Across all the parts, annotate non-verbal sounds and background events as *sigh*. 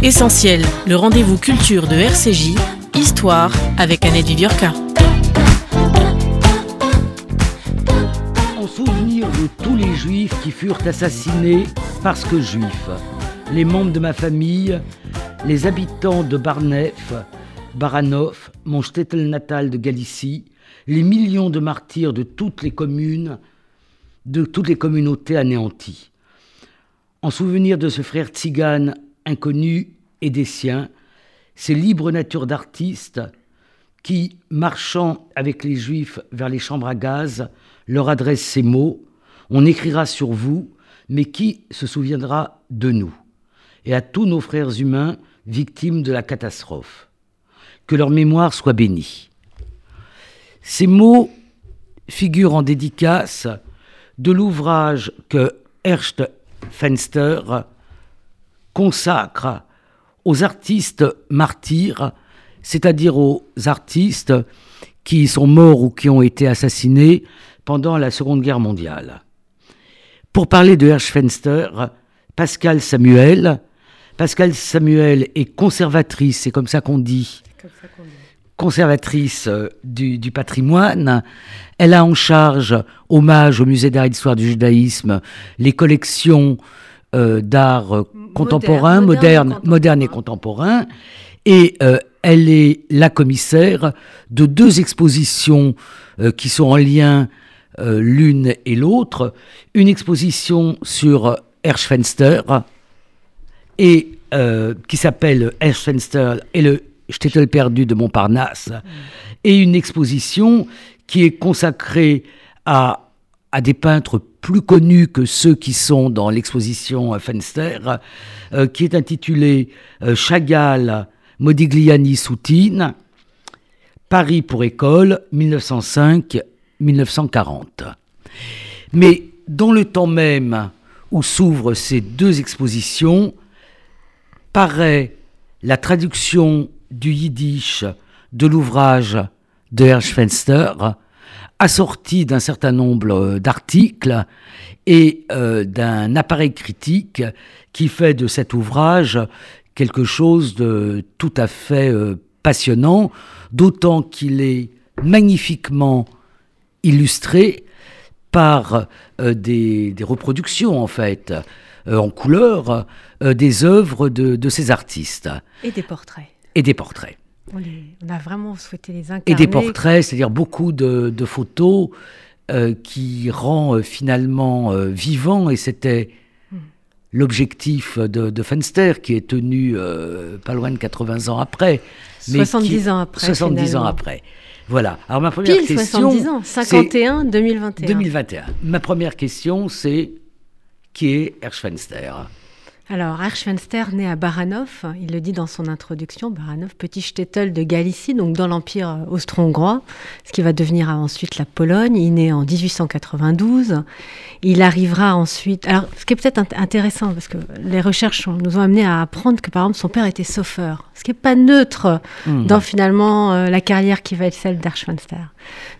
Essentiel, le rendez-vous culture de RCJ, Histoire avec Annette Viviorca. En souvenir de tous les juifs qui furent assassinés parce que juifs, les membres de ma famille, les habitants de Barnef, Baranov, mon shtetl natal de Galicie, les millions de martyrs de toutes les communes, de toutes les communautés anéanties. En souvenir de ce frère tzigane inconnu et des siens, ces libres natures d'artistes qui, marchant avec les juifs vers les chambres à gaz, leur adressent ces mots On écrira sur vous, mais qui se souviendra de nous Et à tous nos frères humains victimes de la catastrophe. Que leur mémoire soit bénie. Ces mots figurent en dédicace de l'ouvrage que Ernst Fenster consacre aux artistes martyrs, c'est-à-dire aux artistes qui sont morts ou qui ont été assassinés pendant la Seconde Guerre mondiale. Pour parler de Fenster, Pascal Samuel, Pascal Samuel est conservatrice, c'est comme ça qu'on dit, conservatrice euh, du, patrimoine. Elle a en charge, hommage au musée d'art et d'histoire du judaïsme, les collections euh, d'art contemporain, moderne, moderne, et contemporain. Et euh, elle est la commissaire de deux expositions qui sont en lien l'une et l'autre. Une exposition sur Erschfenster, et euh, qui s'appelle Fenster et le Shtetl perdu de Montparnasse, et une exposition qui est consacrée à, à des peintres plus connus que ceux qui sont dans l'exposition Fenster, euh, qui est intitulée euh, Chagall, Modigliani, Soutine, Paris pour école, 1905-1940. Mais dans le temps même où s'ouvrent ces deux expositions, paraît la traduction du yiddish de l'ouvrage de Herschfenster, assorti d'un certain nombre d'articles et euh, d'un appareil critique qui fait de cet ouvrage quelque chose de tout à fait euh, passionnant, d'autant qu'il est magnifiquement illustré par euh, des, reproductions en fait en couleur des œuvres de, ces artistes. Et des portraits. Et des portraits. On, a vraiment souhaité les incarner. Et des portraits, c'est-à-dire beaucoup de, photos qui rend finalement vivant, et c'était hmm. l'objectif de, de, Fenster, qui est tenu pas loin de 80 ans après. 70 ans après. 70 ans après. Voilà. Alors ma première Pile question. 70 ans, 51, 2021. 2021. Ma première question, c'est qui est Erschfenster alors, Erschfenster, né à Baranov, il le dit dans son introduction, Baranov, petit shtetl de Galicie, donc dans l'Empire austro-hongrois, ce qui va devenir ensuite la Pologne. Il naît en 1892. Il arrivera ensuite. Alors, ce qui est peut-être intéressant, parce que les recherches nous ont amené à apprendre que, par exemple, son père était sauveur, ce qui n'est pas neutre hmm. dans finalement euh, la carrière qui va être celle d'Erschfenster.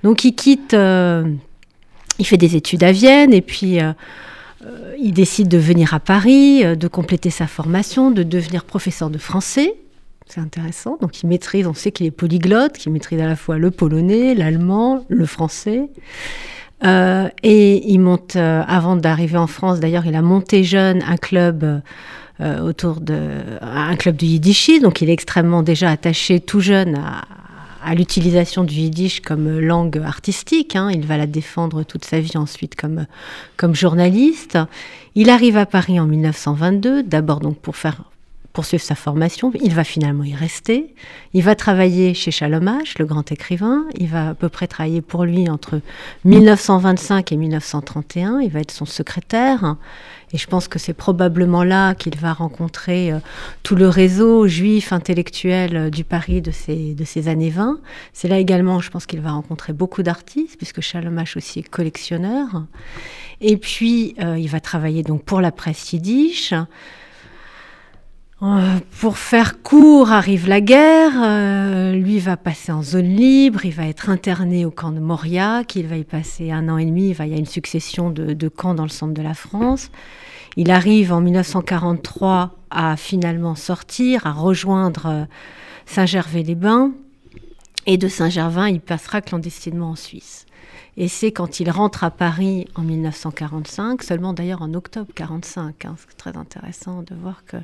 Donc, il quitte. Euh, il fait des études à Vienne et puis. Euh, il décide de venir à Paris, euh, de compléter sa formation, de devenir professeur de français. C'est intéressant. Donc il maîtrise, on sait qu'il est polyglotte, qu'il maîtrise à la fois le polonais, l'allemand, le français. Euh, et il monte, avant d'arriver en France, d'ailleurs, il a monté jeune un club autour de un club de yiddishis. Donc il est extrêmement déjà attaché tout jeune à, à l'utilisation du yiddish comme langue artistique. Hein. Il va la défendre toute sa vie ensuite comme, comme journaliste. Il arrive à Paris en 1922, d'abord donc pour faire poursuivre sa formation. Il va finalement y rester. Il va travailler chez Chalomache, le grand écrivain. Il va à peu près travailler pour lui entre 1925 et 1931. Il va être son secrétaire. Et je pense que c'est probablement là qu'il va rencontrer euh, tout le réseau juif intellectuel euh, du Paris de ces, années 20. C'est là également, je pense qu'il va rencontrer beaucoup d'artistes, puisque Chalomache aussi est collectionneur. Et puis, euh, il va travailler donc pour la presse yiddish. Euh, pour faire court, arrive la guerre. Euh, lui va passer en zone libre. Il va être interné au camp de Mauriac. Il va y passer un an et demi. Il, va, y a une succession de, de, camps dans le centre de la France. Il arrive en 1943 à finalement sortir, à rejoindre Saint-Gervais-les-Bains. Et de Saint-Gervais, il passera clandestinement en Suisse. Et c'est quand il rentre à Paris en 1945, seulement d'ailleurs en octobre 1945. Hein, c'est très intéressant de voir que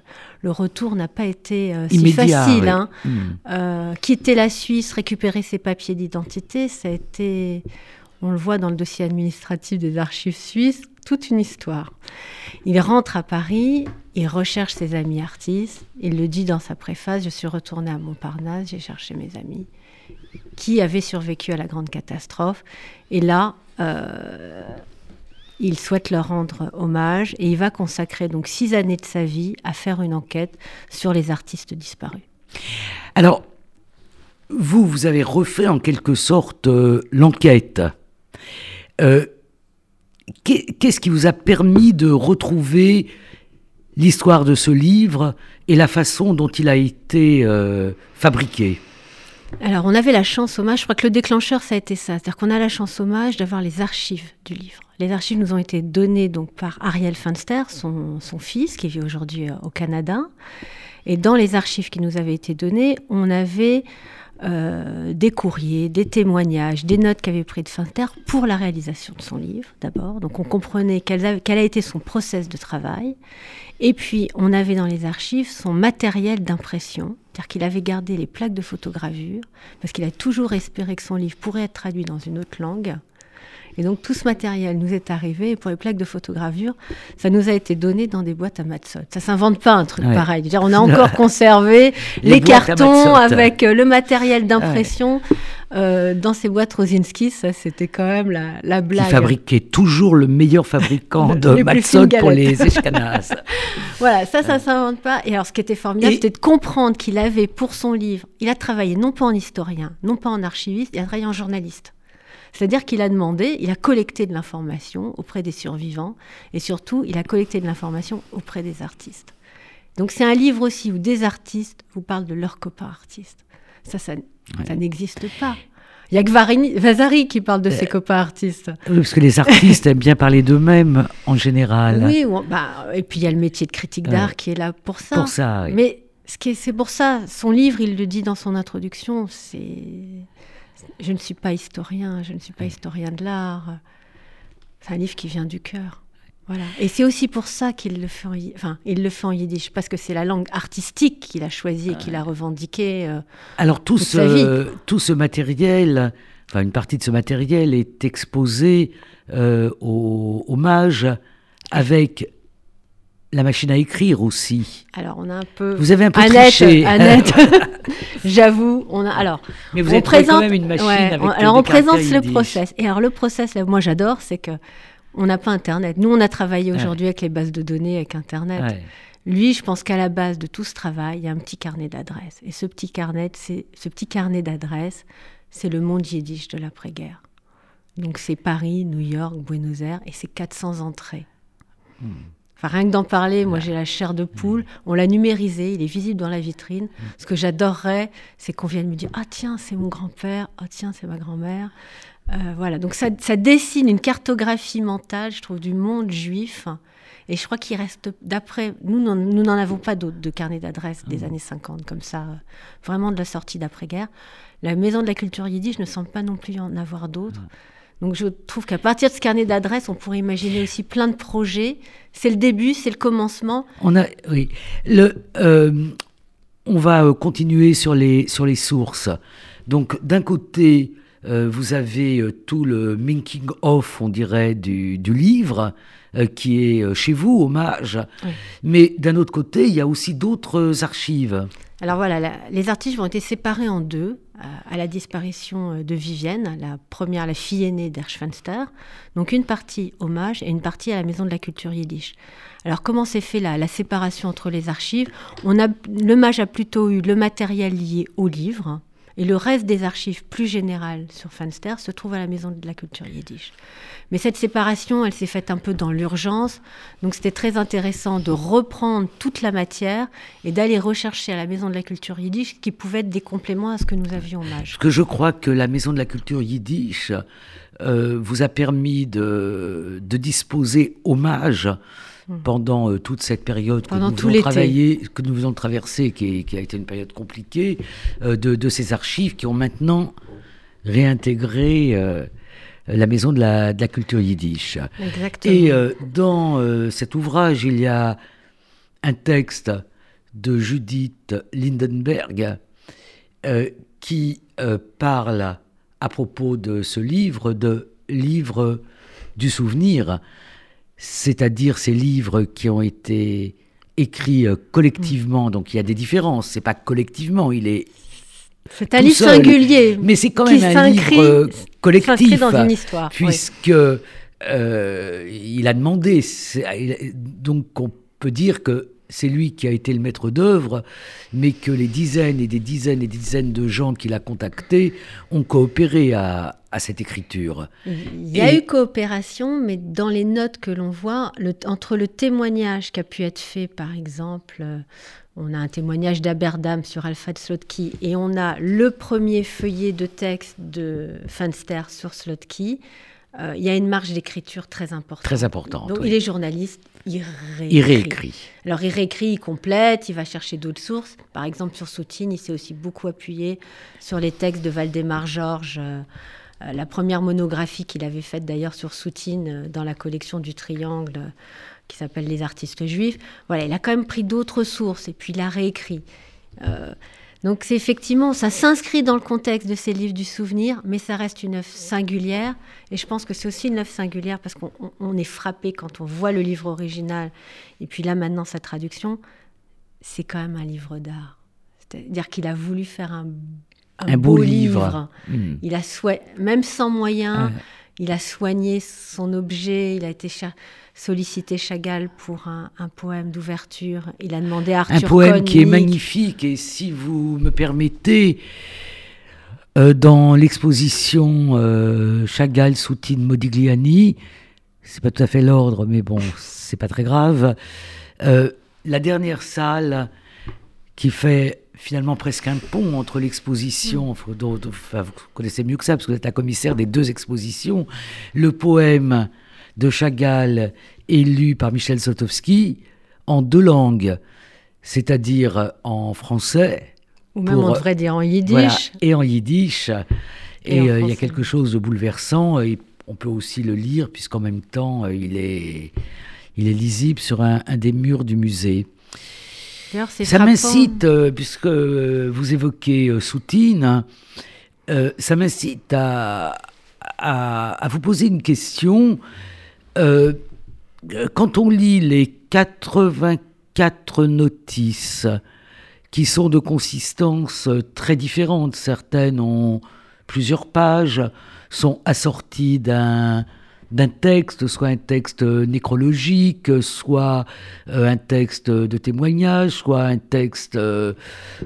le retour n'a pas été euh, si facile. Hein. Hmm. Euh, quitter la Suisse, récupérer ses papiers d'identité, ça a été, on le voit dans le dossier administratif des archives suisses, toute une histoire. Il rentre à Paris, il recherche ses amis artistes, il le dit dans sa préface, je suis retourné à Montparnasse, j'ai cherché mes amis qui avaient survécu à la grande catastrophe. Et là, euh, il souhaite leur rendre hommage et il va consacrer donc six années de sa vie à faire une enquête sur les artistes disparus. Alors, vous, vous avez refait en quelque sorte euh, l'enquête. Euh, qu'est-ce qui vous a permis de retrouver l'histoire de ce livre et la façon dont il a été fabriqué? Alors, on avait la chance hommage, je crois que le déclencheur, ça a été ça. C'est-à-dire qu'on a la chance hommage d'avoir les archives du livre. Les archives nous ont été données donc par Ariel Finster, son, fils, qui vit aujourd'hui euh, au Canada. Et dans les archives qui nous avaient été données, on avait euh, des courriers, des témoignages, des notes qu'avait pris de Finster pour la réalisation de son livre, d'abord. Donc on comprenait quel a, quel a été son process de travail. Et puis on avait dans les archives son matériel d'impression c'est-à-dire qu'il avait gardé les plaques de photogravure, parce qu'il a toujours espéré que son livre pourrait être traduit dans une autre langue. Et donc tout ce matériel nous est arrivé. Et pour les plaques de photogravure, ça nous a été donné dans des boîtes à Matzot. Ça s'invente pas un truc pareil. on a encore *laughs* conservé les, cartons avec euh, le matériel d'impression. Euh, dans ces boîtes Rosinski, ça c'était quand même la, la blague. Qui fabriquait toujours le meilleur fabricant *laughs* de Matzot pour les Eshkanaz. *laughs* voilà, ça, ça s'invente pas. Et alors ce qui était formidable, c'était de comprendre qu'il avait pour son livre, il a travaillé non pas en historien, non pas en archiviste, il a travaillé en journaliste. C'est-à-dire qu'il a demandé, il a collecté de l'information auprès des survivants et surtout, il a collecté de l'information auprès des artistes. Donc c'est un livre aussi où des artistes vous parlent de leurs copains artistes. Ça, ça, n'existe pas. Il y a que Vasari qui parle de ses euh, copains artistes. Oui, parce que les artistes aiment bien parler d'eux-mêmes en général. Oui, bah, et puis il y a le métier de critique d'art qui est là pour ça. Pour ça, oui. Mais c'est pour ça, son livre, il le dit dans son introduction, c'est je ne suis pas historien, je ne suis pas historien de l'art. C'est un livre qui vient du cœur. Voilà. Et c'est aussi pour ça qu'il le fait en, enfin, il le fait en yiddish, parce que c'est la langue artistique qu'il a choisie et qu'il a revendiquée. Euh, Alors tout ce, tout ce matériel, enfin une partie de ce matériel est exposé euh, au hommage avec la machine à écrire aussi. Alors on a un peu. Vous avez un peu Annette, triché. Annette, *laughs* *laughs* j'avoue, on a. Alors, mais vous avez présente... quand même une machine avec on, Alors on présente le process. Et alors le process, là, moi j'adore, c'est que on n'a pas Internet. Nous, on a travaillé aujourd'hui avec les bases de données, avec Internet. Lui, je pense qu'à la base de tout ce travail, il y a un petit carnet d'adresses. Et ce petit carnet, c'est ce petit carnet d'adresses, c'est le monde yiddish de l'après-guerre. Donc c'est Paris, New York, Buenos Aires, et c'est 400 entrées. Hmm rien que d'en parler, moi j'ai la chair de poule. Mm. On l'a numérisé, il est visible dans la vitrine. Mm. Ce que j'adorerais, c'est qu'on vienne me dire Ah tiens, c'est mon grand-père, ah tiens, c'est ma grand-mère. Euh, voilà, donc ça, dessine une cartographie mentale, je trouve, du monde juif. Et je crois qu'il reste, d'après, nous, nous n'en avons pas d'autres de carnet d'adresses des mm. années 50, comme ça, euh, vraiment de la sortie d'après-guerre. La Maison de la Culture Yiddish ne semble pas non plus en avoir d'autres. Donc je trouve qu'à partir de ce carnet d'adresses, on pourrait imaginer aussi plein de projets. C'est le début, c'est le commencement. On a, oui, le, euh, on va euh, continuer sur les sur les sources. Donc d'un côté, euh, vous avez tout le making of, on dirait, du, du livre qui est chez vous, hommage. Mais d'un autre côté, il y a aussi d'autres archives. Alors voilà, les archives ont été séparés en deux à la disparition euh, de Vivienne, la première, la fille aînée d'Erschfenster. Donc une partie hommage et une partie à la Maison de la Culture Yiddish. Alors comment s'est fait la, la, séparation entre les archives? On a L'hommage a plutôt eu le matériel lié au livre, et le reste des archives plus générales sur Fanster se trouve à la Maison de la Culture Yiddish. Mais cette séparation, elle s'est faite un peu dans l'urgence, donc c'était très intéressant de reprendre toute la matière et d'aller rechercher à la Maison de la Culture Yiddish qui pouvait être des compléments à ce que nous avions en âge. Parce que je crois que la Maison de la Culture Yiddish euh, vous a permis de, disposer hommage. Pendant euh, toute cette période que, nous avons travaillé, que nous avons traversée, qui, qui, a été une période compliquée, euh, de, de, ces archives qui ont maintenant réintégré la maison de la, de la culture yiddish. Exactement. Et dans cet ouvrage, il y a un texte de Judith Lindenberg qui parle à propos de ce livre, de livre du souvenir, c'est-à-dire ces livres qui ont été écrits euh, collectivement, donc il y a des différences, c'est pas collectivement, il est c'est un livre singulier, mais c'est quand même un livre euh, collectif, dans une histoire, puisque euh, il a demandé, donc on peut dire que c'est lui qui a été le maître d'œuvre, mais que les dizaines et des dizaines et des dizaines de gens qu'il a contactés ont coopéré à, cette écriture. Il y a eu coopération, mais dans les notes que l'on voit, entre le témoignage qui a pu être fait, par exemple, euh, on a un témoignage d'Aberdam sur Alfred Slotky, et on a le premier feuillet de texte de Fanster sur Slotky. Euh, il y a une marge d'écriture très importante. Très importante. Donc il est journaliste, il réécrit. il réécrit. Alors il réécrit, il complète, il va chercher d'autres sources. Par exemple sur Soutine, il s'est aussi beaucoup appuyé sur les textes de Valdemar Georges. Euh, la première monographie qu'il avait faite d'ailleurs sur Soutine dans la collection du Triangle qui s'appelle Les artistes juifs. Voilà, il a quand même pris d'autres sources et puis il a réécrit. Donc c'est effectivement, ça s'inscrit dans le contexte de ces livres du souvenir, mais ça reste une œuvre singulière. Et je pense que c'est aussi une œuvre singulière parce qu'on est frappé quand on voit le livre original. Et puis là maintenant sa traduction, c'est quand même un livre d'art. C'est-à-dire qu'il a voulu faire un, beau, livre. Hmm. Il a même sans moyens, il a soigné son objet. Il a été sollicité Chagall pour un, poème d'ouverture. Il a demandé à Arthur Un poème qui est magnifique. Et si vous me permettez, euh, dans l'exposition euh, Chagall, Soutine, Modigliani, c'est pas tout à fait l'ordre, mais bon, c'est pas très grave. Euh, la dernière salle qui fait finalement presque un pont entre l'exposition, mm. vous connaissez mieux que ça parce que vous êtes la commissaire des deux expositions, le poème de Chagall élu par Michel Sotowski en deux langues, c'est-à-dire en français. Ou même on devrait dire en yiddish. et en yiddish. Et, euh, il y a quelque chose de bouleversant. Et on peut aussi le lire, puisqu'en même temps, euh, il, est, il est lisible sur un, des murs du musée. Ça m'incite, euh, puisque vous évoquez Soutine, ça m'incite à, à, vous poser une question. Euh, quand on lit les 84 notices, qui sont de consistance très différente, certaines ont plusieurs pages, sont assorties d'un d'un texte, soit un texte nécrologique, soit euh, un texte de témoignage, soit un texte euh,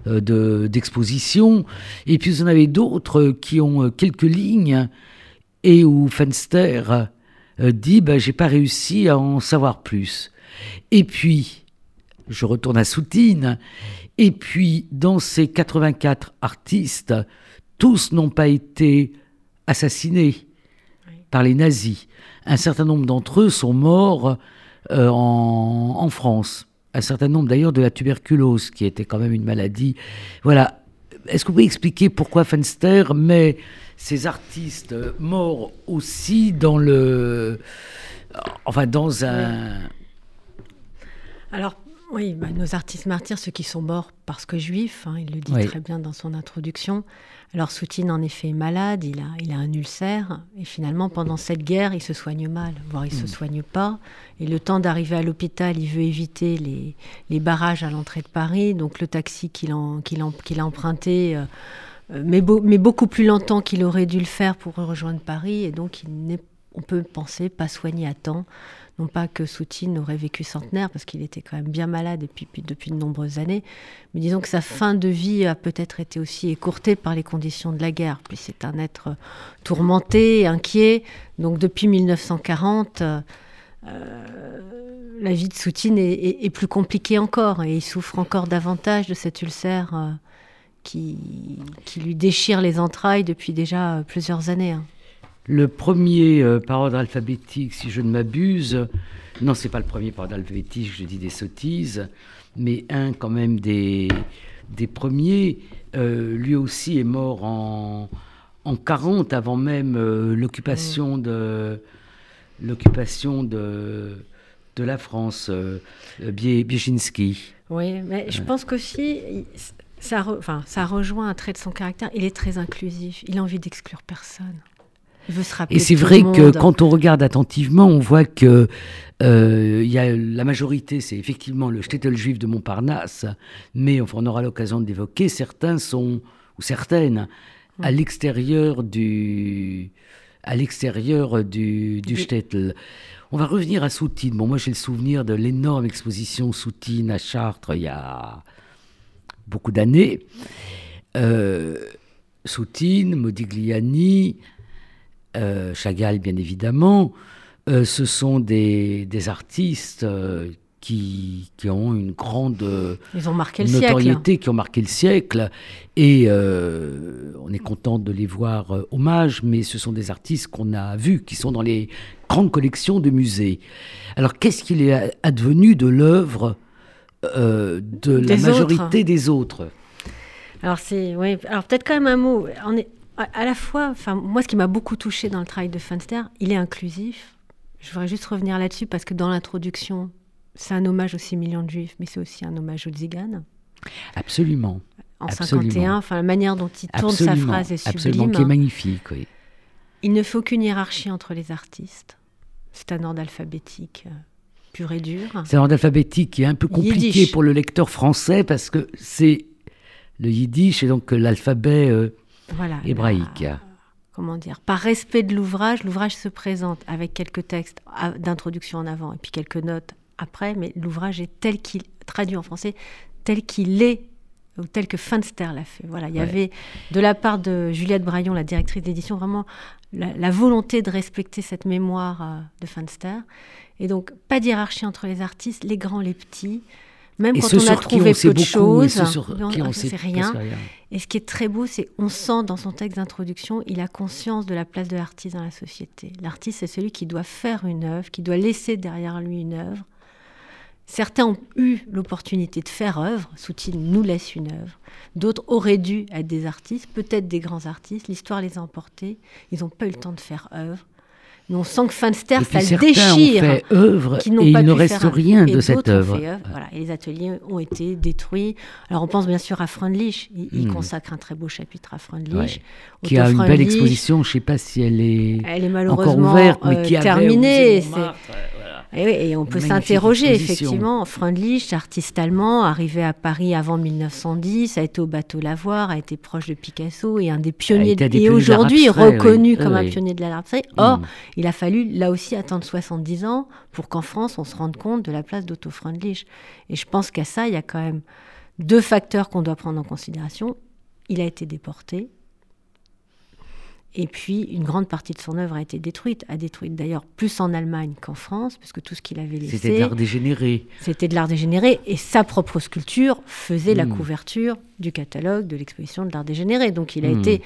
d'exposition. et puis vous en avez d'autres qui ont quelques lignes et où Fenster euh, dit ben, j'ai pas réussi à en savoir plus. Et puis, je retourne à Soutine, et puis dans ces 84 artistes, tous n'ont pas été assassinés par les nazis. Un certain nombre d'entre eux sont morts euh, en, en, France. Un certain nombre d'ailleurs de la tuberculose, qui était quand même une maladie. Voilà. Est-ce que vous pouvez expliquer pourquoi Fenster met ces artistes morts aussi dans le. Enfin, dans un. Alors, oui, bah, nos artistes martyrs, ceux qui sont morts parce que juifs, hein, il le dit très bien dans son introduction. Alors Soutine, en effet, est malade, il a, il a un ulcère, et finalement, pendant cette guerre, il se soigne mal, voire il ne se hmm. soigne pas. Et le temps d'arriver à l'hôpital, il veut éviter les, les barrages à l'entrée de Paris, donc le taxi qu'il a emprunté. Euh, euh, mais, mais, beaucoup plus longtemps qu'il aurait dû le faire pour rejoindre Paris, et donc il n'est on peut penser, pas soigné à temps. Non pas que Soutine aurait vécu centenaire, parce qu'il était quand même bien malade depuis, depuis de nombreuses années, mais disons que sa fin de vie a peut-être été aussi écourtée par les conditions de la guerre. Puis c'est un être tourmenté, inquiet. Donc depuis 1940, euh, la vie de Soutine est, plus compliquée encore, et il souffre encore davantage de cet ulcère euh, qui, qui, lui déchire les entrailles depuis déjà plusieurs années. Hein. Le premier euh, par ordre alphabétique, si je ne m'abuse, non, c'est pas le premier par ordre alphabétique, je dis des sottises, mais un quand même des, des premiers, euh, lui aussi est mort en, en 40, avant même euh, l'occupation mm. de l'occupation de, de la France, Bieszynski. Oui, mais je pense qu'aussi, ça, enfin, ça rejoint un trait de son caractère. Il est très inclusif. Il a envie d'exclure personne. Et c'est vrai que quand on regarde attentivement, on voit que euh, y a la majorité, c'est effectivement le shtetl juif de Montparnasse, mais on aura l'occasion d'évoquer, certains sont, ou certaines, à l'extérieur du, à l'extérieur du, du shtetl. On va revenir à Soutine. Bon, moi j'ai le souvenir de l'énorme exposition Soutine à Chartres il y a beaucoup d'années. Euh, Soutine, Modigliani, euh, Chagall bien évidemment, euh, ce sont des, artistes euh, qui, ont une grande Ils ont marqué le notoriété, qui ont marqué le siècle. Et on est content de les voir hommage, mais ce sont des artistes qu'on a vus, qui sont dans les grandes collections de musées. Alors qu'est-ce qu'il est advenu de l'œuvre de la majorité des autres? Alors c'est oui. Alors peut-être quand même un mot. On est à la fois, enfin, moi, ce qui m'a beaucoup touché dans le travail de Funster, il est inclusif. Je voudrais juste revenir là-dessus parce que dans l'introduction, c'est un hommage aux 6 millions de juifs, mais c'est aussi un hommage aux Tziganes. Absolument. En 1951, enfin, la manière dont il tourne sa phrase est sublime. Absolument, qui est magnifique, oui. Il ne fait aucune hiérarchie entre les artistes. C'est un ordre alphabétique euh, pur et dur. C'est un ordre alphabétique qui est un peu compliqué pour le lecteur français parce que c'est le yiddish et donc l'alphabet euh, voilà, hébraïque. comment dire? Par respect de l'ouvrage, l'ouvrage se présente avec quelques textes d'introduction en avant et puis quelques notes après, mais l'ouvrage est tel qu'il traduit en français, tel qu'il est ou tel que Finster l'a fait. Voilà, il y avait de la part de Juliette Braillon, la directrice d'édition, vraiment la, volonté de respecter cette mémoire euh, de Finster. Et donc, pas d'hierarchie entre les artistes, les grands, les petits. Même quand on a trouvé peu de choses, on ne sait rien. Et ce qui est très beau, c'est on sent dans son texte d'introduction, il a conscience de la place de l'artiste dans la société. L'artiste, c'est celui qui doit faire une œuvre, qui doit laisser derrière lui une œuvre. Certains ont eu l'opportunité de faire œuvre, Soutine nous laisse une œuvre. D'autres auraient dû être des artistes, peut-être des grands artistes. L'histoire les a emportés. Ils n'ont pas eu le temps de faire œuvre on sent que Finster, ça le déchire. Ont fait œuvre et il ne reste rien de cette œuvre. voilà, et les ateliers ont été détruits. Alors on pense bien sûr à Freundlich. Il, hmm. consacre un très beau chapitre à Freundlich. Qui a une belle exposition. Je ne sais pas si elle est, elle est malheureusement encore ouverte, mais qui euh, terminée. Et, on peut s'interroger, effectivement. Freundlich, artiste allemand, arrivé à Paris avant 1910, a été au bateau Lavoir, a été proche de Picasso et un des pionniers, et aujourd'hui reconnu comme un pionnier de l'art abstrait. Or, mm. il a fallu là aussi attendre 70 ans pour qu'en France, on se rende compte de la place d'Otto Freundlich. Et je pense qu'à ça, il y a quand même deux facteurs qu'on doit prendre en considération. Il a été déporté, et puis, une grande partie de son œuvre a été détruite, a détruite d'ailleurs plus en Allemagne qu'en France, puisque tout ce qu'il avait laissé... C'était de l'art dégénéré. C'était de l'art dégénéré, et sa propre sculpture faisait la hmm. couverture du catalogue de l'exposition de l'art dégénéré. Donc il a hmm. été...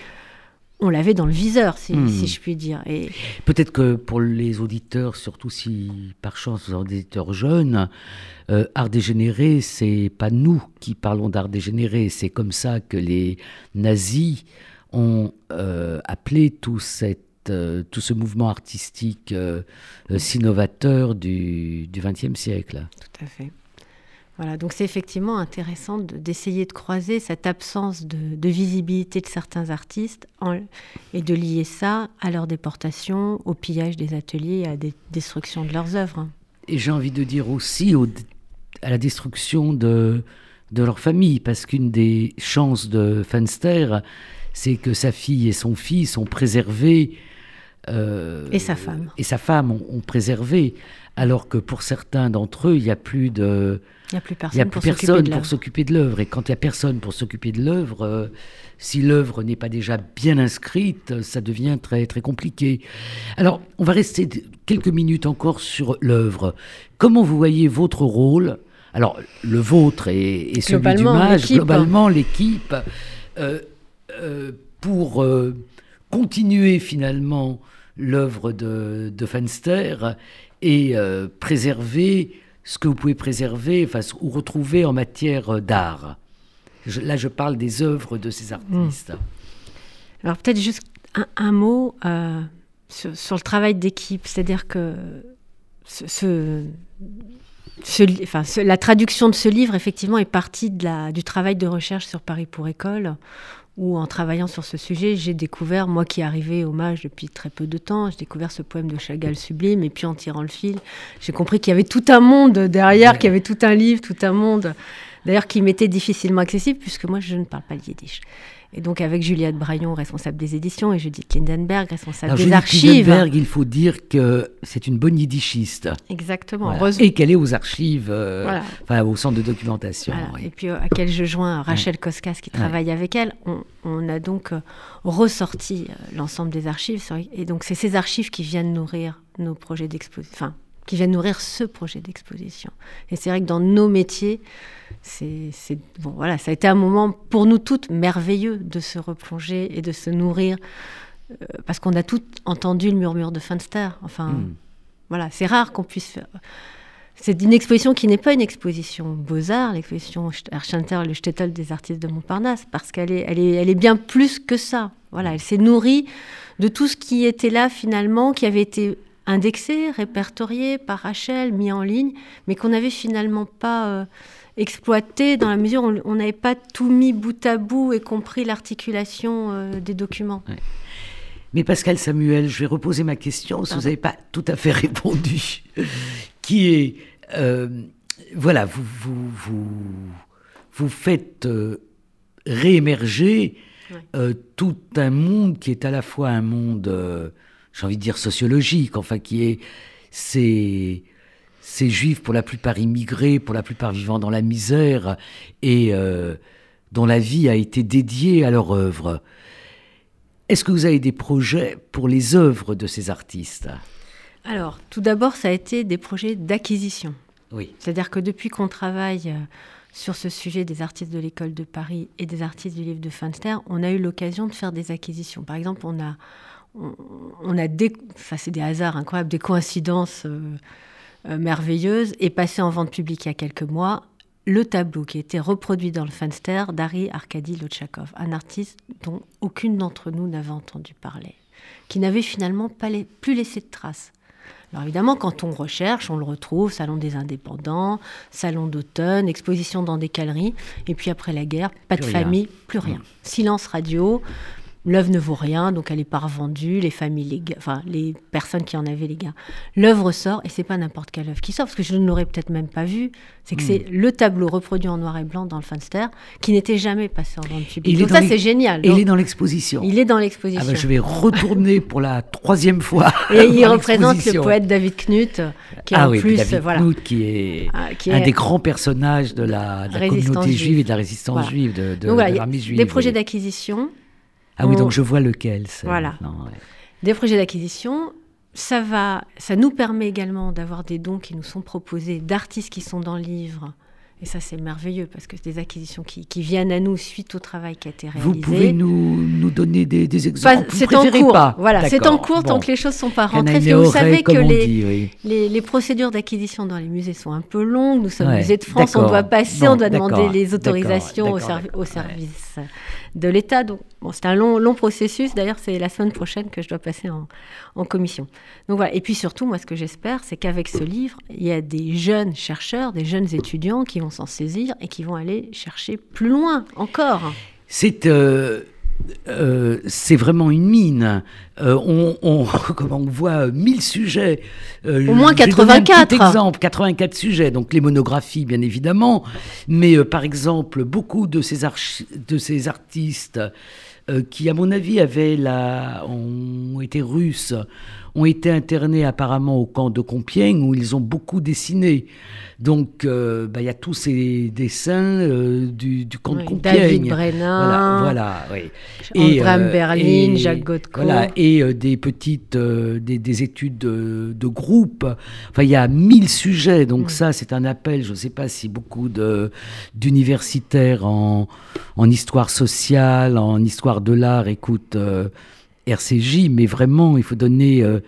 On l'avait dans le viseur, si, hmm. je puis dire. Et... Peut-être que pour les auditeurs, surtout si par chance vous êtes auditeurs jeunes, euh, art dégénéré, c'est pas nous qui parlons d'art dégénéré, c'est comme ça que les nazis ont euh, appelé tout, cette, euh, tout ce mouvement artistique euh, si novateur du XXe siècle. Tout à fait. Voilà, donc c'est effectivement intéressant d'essayer de, croiser cette absence de, visibilité de certains artistes et de lier ça à leur déportation, au pillage des ateliers, à la destruction de leurs œuvres. Et j'ai envie de dire aussi à la destruction de, de leur famille, parce qu'une des chances de Fenster, c'est que sa fille et son fils ont préservé et sa femme. Et sa femme ont, préservé, alors que pour certains d'entre eux, il n'y a plus de... Il n'y a plus personne, pour, s'occuper de l'œuvre. Et quand il n'y a personne pour s'occuper de l'œuvre, si l'œuvre n'est pas déjà bien inscrite, ça devient très, très compliqué. Alors, on va rester quelques minutes encore sur l'œuvre. Comment vous voyez votre rôle? Alors, le vôtre et, celui du mage, globalement l'équipe, euh, euh, pour euh, continuer finalement l'œuvre de, de Fenster et préserver ce que vous pouvez préserver enfin, ou retrouver en matière d'art. là, je parle des œuvres de ces artistes. Hmm. Alors, peut-être juste un, mot sur, le travail d'équipe, c'est-à-dire que la traduction de ce livre, effectivement, est partie du travail de recherche sur Paris pour école, où en travaillant sur ce sujet, j'ai découvert, moi qui arrivais au mage depuis très peu de temps, j'ai découvert ce poème de Chagall sublime, et puis en tirant le fil, j'ai compris qu'il y avait tout un monde derrière, qu'il y avait tout un livre, tout un monde, d'ailleurs qui m'était difficilement accessible, puisque moi je ne parle pas le yiddish. Et donc avec Juliette Braillon, responsable des éditions, et Judith Lindenberg, responsable des archives. Lindenberg, il faut dire que c'est une bonne yiddishiste. Exactement. Et qu'elle est aux archives, euh, enfin au centre de documentation. Et puis euh, à quel je joins Rachel Koskas qui travaille avec elle. On, a donc euh, ressorti l'ensemble des archives. Et donc c'est ces archives qui viennent nourrir nos projets d'exposition. Enfin, qui viennent nourrir ce projet d'exposition. Et c'est vrai que dans nos métiers, c'est bon, voilà, ça a été un moment pour nous toutes merveilleux de se replonger et de se nourrir, euh, parce qu'on a toutes entendu le murmure de Finster. Enfin, hmm. voilà, c'est rare qu'on puisse faire. C'est une exposition qui n'est pas une exposition Beaux-Arts, l'exposition Erchanter, le Stettel des artistes de Montparnasse, parce qu'elle est, elle est, elle est bien plus que ça. Voilà, elle s'est nourrie de tout ce qui était là finalement, qui avait été indexé, répertorié par Rachel, mis en ligne, mais qu'on n'avait finalement pas euh, exploité dans la mesure où on n'avait pas tout mis bout à bout et compris l'articulation euh, des documents. Mais Pascal Samuel, je vais reposer ma question, que vous n'avez pas tout à fait *laughs* répondu, qui est, euh, voilà, vous, vous, vous, vous faites réémerger tout un monde qui est à la fois un monde j'ai envie de dire sociologique, enfin qui est ces, ces juifs pour la plupart immigrés, pour la plupart vivant dans la misère et euh, dont la vie a été dédiée à leur œuvre. Est-ce que vous avez des projets pour les œuvres de ces artistes? Alors, tout d'abord, ça a été des projets d'acquisition. Oui. C'est-à-dire que depuis qu'on travaille euh, sur ce sujet des artistes de l'école de Paris et des artistes du livre de Finster, on a eu l'occasion de faire des acquisitions. Par exemple, on a on, a des, enfin c'est des hasards incroyables, des coïncidences euh, euh, merveilleuses, et passé en vente publique il y a quelques mois le tableau qui a été reproduit dans le Fenster d'Ari Arkady Lochakov, un artiste dont aucune d'entre nous n'avait entendu parler, qui n'avait finalement pas plus laissé de traces. Alors évidemment, quand on recherche, on le retrouve, Salon des indépendants, Salon d'automne, exposition dans des galeries, et puis après la guerre, pas de famille, plus rien. Silence radio, L'œuvre ne vaut rien, donc elle est pas revendue. Les familles, les enfin les personnes qui en avaient les gars. L'œuvre sort et c'est pas n'importe quelle œuvre qui sort parce que je ne l'aurais peut-être même pas vu. C'est que hmm. c'est le tableau reproduit en noir et blanc dans le Funster qui n'était jamais passé en vente publique. Donc ça c'est génial. Il est dans l'exposition. Il est dans l'exposition. Ah bah, je vais retourner pour la troisième fois. *laughs* Et il représente le poète David Knut qui est ah en plus David voilà, Knut qui est, ah, un des grands personnages de la, communauté juive. et de la résistance juive de, de, l'armée juive. Des projets d'acquisition ah oui, donc je vois lequel. Voilà. Des projets d'acquisition. Ça, va, ça nous permet également d'avoir des dons qui nous sont proposés d'artistes qui sont dans le livre et ça, c'est merveilleux parce que c'est des acquisitions qui, viennent à nous suite au travail qui a été réalisé. Vous pouvez nous, nous donner des, des exemples C'est en cours. Voilà, c'est en cours tant que les choses ne sont pas rentrées. Vous savez que les, les, procédures d'acquisition dans les musées sont un peu longues. Nous sommes ouais, musée de France, on doit passer, on doit demander les autorisations au, au, service de l'État. C'est un long, long processus. D'ailleurs, c'est la semaine prochaine que je dois passer en, en commission. Donc voilà. Et puis surtout, moi, ce que j'espère, c'est qu'avec ce livre, il y a des jeunes chercheurs, des jeunes étudiants qui vont s'en saisir et qui vont aller chercher plus loin encore. C'est euh, euh, c'est vraiment une mine. Euh, on, on, *laughs* on, voit mille sujets. Au moins 84. Exemple, 84 sujets. Donc les monographies, bien évidemment. Mais par exemple, beaucoup de ces, de ces artistes qui, à mon avis, avaient la, ont été russes, ont été internés apparemment au camp de Compiègne où ils ont beaucoup dessiné. Donc, euh, bah, il y a tous ces dessins euh, du, camp de Compiègne. David Brennan. Voilà, oui. Et, euh, Berlin, Jacques Godko. Voilà, et des petites des, études de, groupe. Enfin, il y a mille sujets. Donc, ça, c'est un appel. Je ne sais pas si beaucoup d'universitaires en, en histoire sociale, en histoire de l'art écoutent RCJ, mais vraiment, il faut donner euh,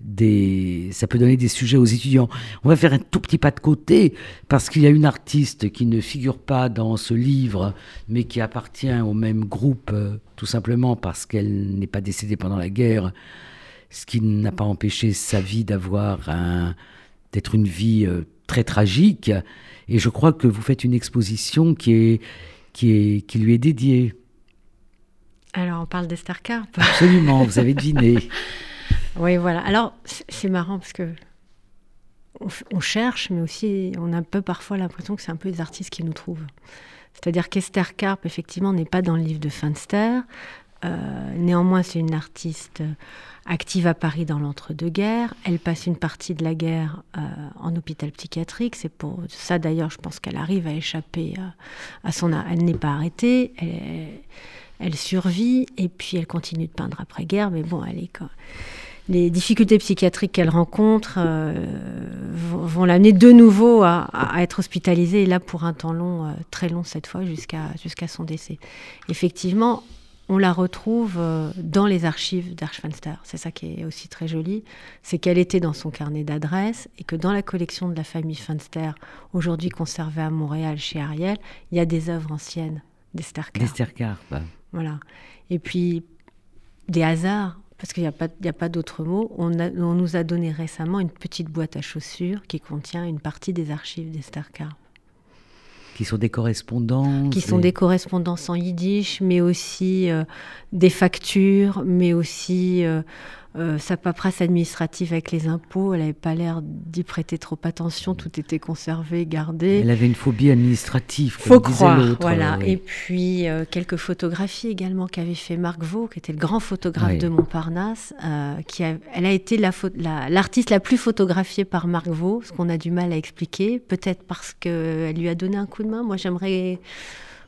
des, ça peut donner des sujets aux étudiants. On va faire un tout petit pas de côté parce qu'il y a une artiste qui ne figure pas dans ce livre, mais qui appartient au même groupe, euh, tout simplement parce qu'elle n'est pas décédée pendant la guerre, ce qui n'a pas empêché sa vie d'avoir un, d'être une vie euh, très tragique. Et je crois que vous faites une exposition qui est, qui est, qui lui est dédiée. Alors, on parle d'Esther Carp. Absolument, vous avez deviné. *laughs* oui, voilà. Alors, c'est marrant parce que on, cherche, mais aussi on a un peu parfois l'impression que c'est un peu les artistes qui nous trouvent. C'est-à-dire qu'Esther Carp, effectivement, n'est pas dans le livre de Finster. Euh, néanmoins, c'est une artiste active à Paris dans l'entre-deux-guerres. Elle passe une partie de la guerre euh, en hôpital psychiatrique. C'est pour ça, d'ailleurs, je pense qu'elle arrive à échapper euh, à son... Elle n'est pas arrêtée. Elle, elle survit et puis elle continue de peindre après-guerre, mais bon, les difficultés psychiatriques qu'elle rencontre euh, vont, l'amener de nouveau à, être hospitalisée, et là pour un temps long, euh, très long cette fois, jusqu'à son décès. Effectivement, on la retrouve euh, dans les archives d'Archfenster. C'est ça qui est aussi très joli, c'est qu'elle était dans son carnet d'adresses et que dans la collection de la famille Fenster, aujourd'hui conservée à Montréal chez Ariel, il y a des œuvres anciennes d'Esther Carp. Voilà. Et puis, des hasards, parce qu'il n'y a pas, a pas d'autre mot, on, on, nous a donné récemment une petite boîte à chaussures qui contient une partie des archives d'Esther Carp. Qui sont des correspondances Qui sont des correspondances en yiddish, mais aussi euh, des factures, mais aussi euh, euh, sa paperasse administrative avec les impôts, elle n'avait pas l'air d'y prêter trop attention, tout était conservé, gardé. Elle avait une phobie administrative. Faut croire, voilà. Et puis euh, quelques photographies également qu'avait fait Marc Vaux, qui était le grand photographe de Montparnasse. Euh, qui elle a été l'artiste la, plus photographiée par Marc Vaux, ce qu'on a du mal à expliquer, peut-être parce qu'elle lui a donné un coup de main. Moi, j'aimerais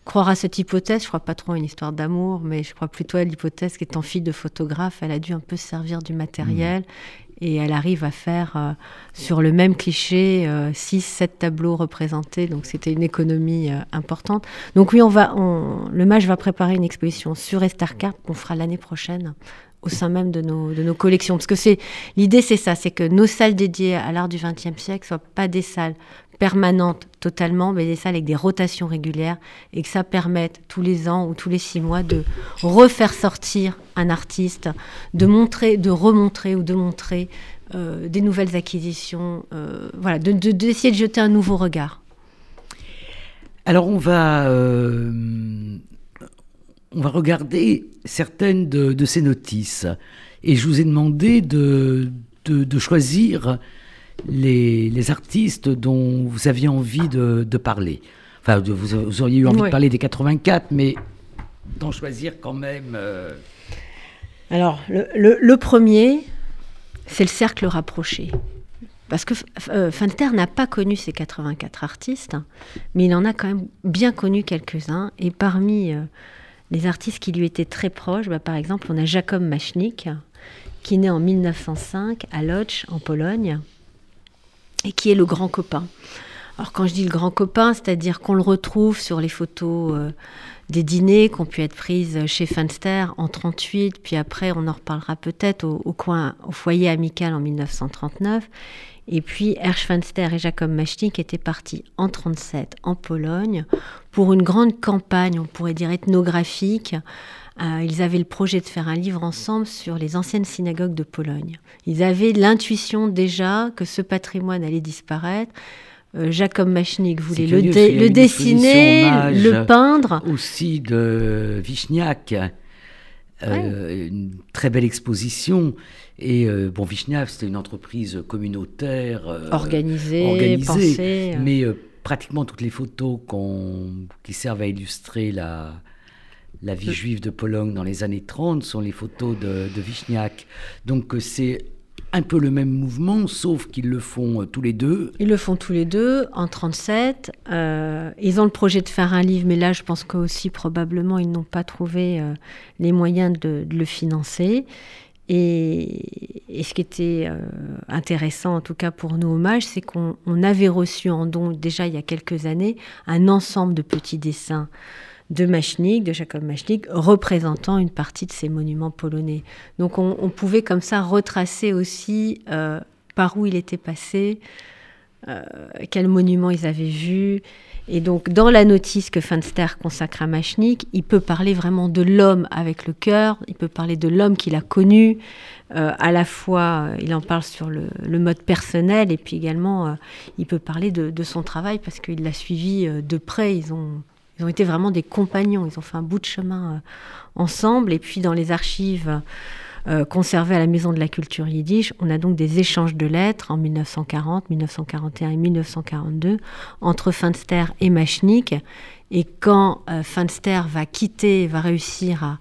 croire à cette hypothèse. Je crois pas trop à une histoire d'amour, mais je crois plutôt à l'hypothèse qu'étant fille de photographe, elle a dû un peu se servir du matériel. Mmh. Et elle arrive à faire euh, sur le même cliché 6, euh, 7 tableaux représentés. Donc c'était une économie euh, importante. Donc oui, on va, on, le MAGE va préparer une exposition sur Esther Carp qu'on fera l'année prochaine au sein même de nos, de nos collections. Parce que c'est l'idée, c'est ça, c'est que nos salles dédiées à l'art du XXe siècle soient pas des salles permanentes totalement, mais des salles avec des rotations régulières et que ça permette tous les ans ou tous les six mois de refaire sortir un artiste, de montrer, de remontrer ou de montrer euh, des nouvelles acquisitions, euh, voilà, d'essayer de, de, jeter un nouveau regard. Alors on va euh, on va regarder certaines de, ces notices. Et je vous ai demandé de, de, choisir les, artistes dont vous aviez envie de, parler. Enfin, vous, auriez eu envie de parler des 84, mais d'en choisir quand même. Euh, Alors, le, premier, c'est le cercle rapproché. Parce que euh, Finter n'a pas connu ces 84 artistes, mais il en a quand même bien connu quelques-uns. Et parmi euh, les artistes qui lui étaient très proches, bah, par exemple, on a Jacob Machnik, qui naît en 1905 à Lodz, en Pologne, et qui est le grand copain. Alors quand je dis le grand copain, c'est-à-dire qu'on le retrouve sur les photos euh, des dîners qui ont pu être prises chez Fenster en 38, puis après on en reparlera peut-être au, coin, au foyer amical en 1939. Et puis Fenster et Jacob Machnik étaient partis en 37 en Pologne pour une grande campagne, on pourrait dire ethnographique. Euh, ils avaient le projet de faire un livre ensemble sur les anciennes synagogues de Pologne. Ils avaient l'intuition déjà que ce patrimoine allait disparaître. Euh, Jacob Machnik voulait le, le dessiner, le peindre. Aussi de Vichniac. Euh, une très belle exposition. Et euh, bon, c'était une entreprise communautaire. Euh, organisée, pensée. Mais pratiquement toutes les photos qui servent à illustrer la, la vie juive de Pologne dans les années 30 sont les photos de, de Vichniac. Donc c'est un peu le même mouvement, sauf qu'ils le font euh, tous les deux. Ils le font tous les deux en 37. Euh, ils ont le projet de faire un livre, mais là, je pense qu'aussi probablement ils n'ont pas trouvé euh, les moyens de, le financer. Et, ce qui était intéressant, en tout cas pour nous, hommage, c'est qu'on avait reçu en don déjà il y a quelques années un ensemble de petits dessins de Machnik, de Jacob Machnik, représentant une partie de ces monuments polonais. Donc on, pouvait comme ça retracer aussi euh, par où il était passé, euh, quels monuments ils avaient vus. Et donc dans la notice que Fenster consacre à Machnik, il peut parler vraiment de l'homme avec le cœur, il peut parler de l'homme qu'il a connu. Euh, à la fois, il en parle sur le, mode personnel et puis également, il peut parler de, de son travail parce qu'il l'a suivi de près. Ils ont ils ont été vraiment des compagnons. Ils ont fait un bout de chemin euh, ensemble. Et puis, dans les archives euh, conservées à la Maison de la Culture Yiddish, on a donc des échanges de lettres en 1940, 1941 et 1942 entre Finster et Machnik. Et quand euh, Finster va quitter, va réussir à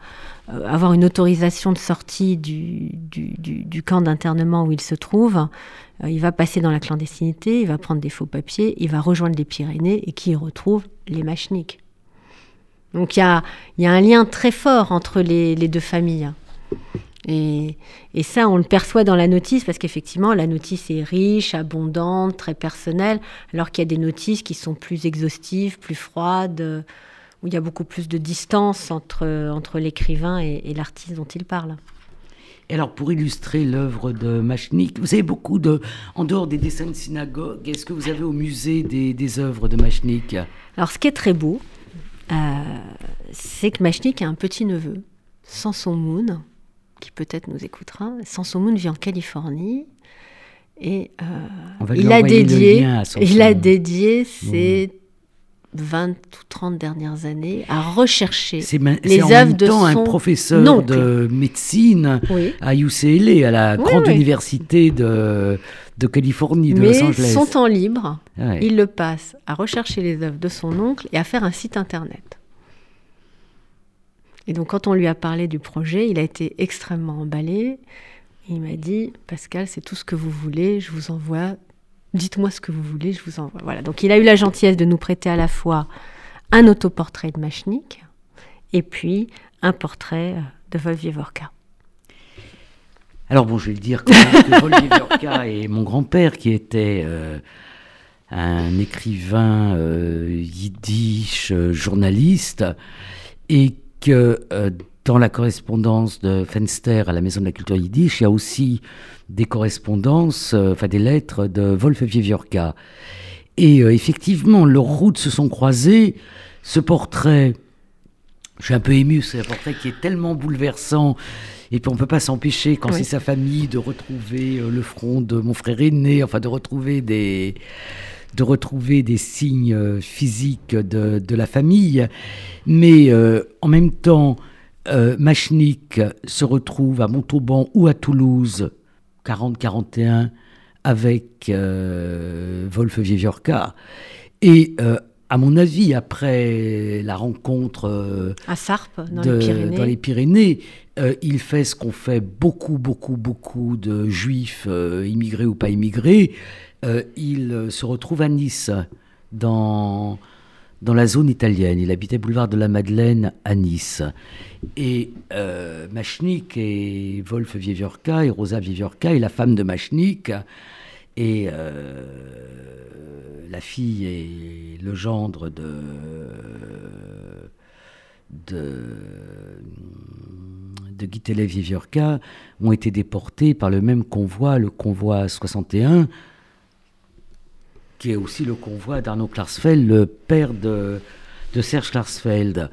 avoir une autorisation de sortie du, du camp d'internement où il se trouve, il va passer dans la clandestinité, il va prendre des faux papiers, il va rejoindre les Pyrénées et qui y retrouve les Machnik. Donc il y a, un lien très fort entre les, deux familles. Et, ça, on le perçoit dans la notice parce qu'effectivement, la notice est riche, abondante, très personnelle, alors qu'il y a des notices qui sont plus exhaustives, plus froides, où il y a beaucoup plus de distance entre, entre l'écrivain et, l'artiste dont il parle. Et alors, pour illustrer l'œuvre de Machnik, vous avez beaucoup de. En dehors des dessins de synagogue, est-ce que vous avez au musée des, des œuvres de Machnik? Alors, ce qui est très beau, c'est que Machnik a un petit neveu, Samson Moon, qui peut-être nous écoutera. Samson Moon vit en Californie. Et euh, il, a dédié, il a dédié ses 20 ou 30 dernières années à rechercher les œuvres de son un professeur de médecine à UCLA, à la grande université de de Californie, de Los Angeles. son temps libre, il le passe à rechercher les œuvres de son oncle et à faire un site internet. Et donc quand on lui a parlé du projet, il a été extrêmement emballé. Il m'a dit, Pascal, c'est tout ce que vous voulez, je vous envoie, dites-moi ce que vous voulez, je vous envoie. Voilà, donc il a eu la gentillesse de nous prêter à la fois un autoportrait de Machnik et puis un portrait de Volvievorka. Alors bon, je vais le dire, que Volvievorka *laughs* et mon grand-père, qui était euh, un écrivain euh, yiddish, euh, journaliste, et que dans la correspondance de Fenster à la Maison de la Culture Yiddish, il y a aussi des correspondances, enfin des lettres de Wolf Vieviorka. Et effectivement, leurs routes se sont croisées. Ce portrait, je suis un peu ému, c'est un portrait qui est tellement bouleversant et puis on peut pas s'empêcher, quand c'est sa famille, de retrouver euh, le front de mon frère aîné, enfin de retrouver des, de retrouver des signes euh, physiques de, de la famille. Mais euh, en même temps, Machnik se retrouve à Montauban ou à Toulouse, 40-41, avec Wolf Vieviorka. Et à mon avis, après la rencontre euh, à Sarp, dans, les Pyrénées, euh, il fait ce qu'ont fait beaucoup, beaucoup, beaucoup de juifs, euh, immigrés ou pas immigrés. il se retrouve à Nice, dans, dans la zone italienne. Il habitait boulevard de la Madeleine à Nice. Et Machnik et Wolf Vieviorka et Rosa Vieviorka et la femme de Machnik et la fille et le gendre de, de, de Viviorca ont été déportés par le même convoi, le convoi 61, qui est aussi le convoi d'Arnaud Klarsfeld, le père de, de Serge Klarsfeld.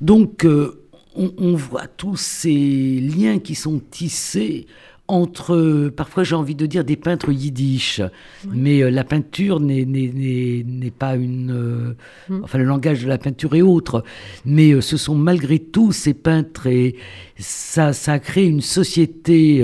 Donc, euh, on, on, voit tous ces liens qui sont tissés entre, parfois j'ai envie de dire, des peintres yiddish. Mais euh, la peinture n'est pas une... Euh, hmm. Enfin, le langage de la peinture est autre. Mais euh, ce sont malgré tout ces peintres et ça, ça a créé une société